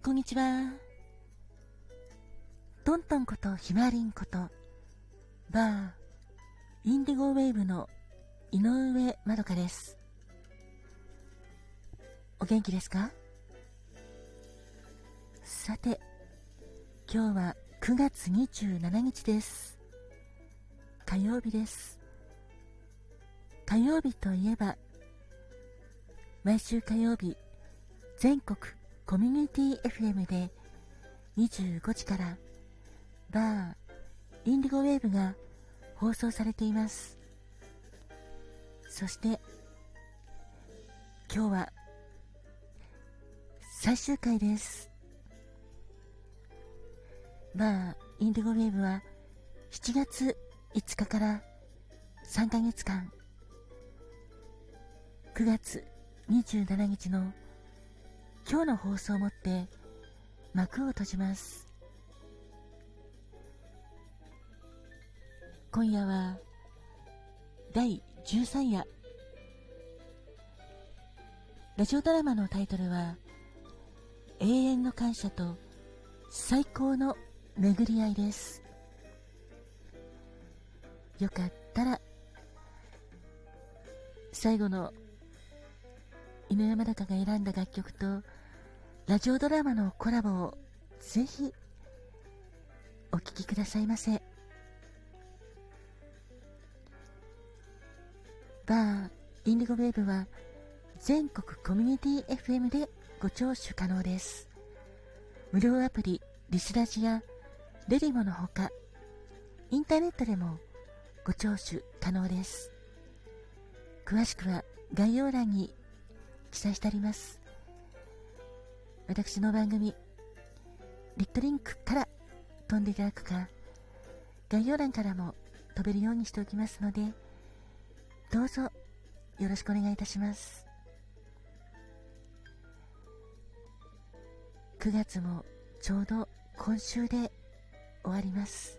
こんにちは。トントンことひまりんこと、バー、インディゴウェーブの井上まどかです。お元気ですか？さて、今日は9月27日です。火曜日です。火曜日といえば、毎週火曜日、全国コミュニティ FM で25時からバーインディゴウェーブが放送されています。そして今日は最終回です。バーインディゴウェーブは7月5日から3ヶ月間。9月27日の今日の放送をもって幕を閉じます。今夜は第13夜。ラジオドラマのタイトルは永遠の感謝と最高の巡り合いです。よかったら最後の犬山高が選んだ楽曲とラジオドラマのコラボをぜひお聴きくださいませ。バーインディゴウェーブは全国コミュニティ FM でご聴取可能です。無料アプリリスラジやレリモのほかインターネットでもご聴取可能です。詳しくは概要欄に記載してあります。私の番組リットリンクから飛んでいただくか概要欄からも飛べるようにしておきますのでどうぞよろしくお願いいたします。9月もちょうど今週で終わります。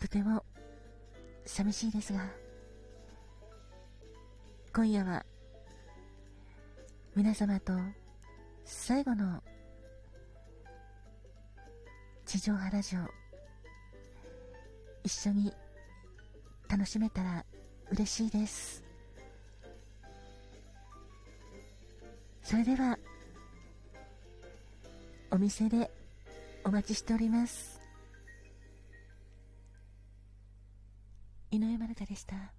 とても寂しいですが今夜は皆様と最後の地上波ラジオ一緒に楽しめたら嬉しいです。それではお店でお待ちしております。井上まるかでした。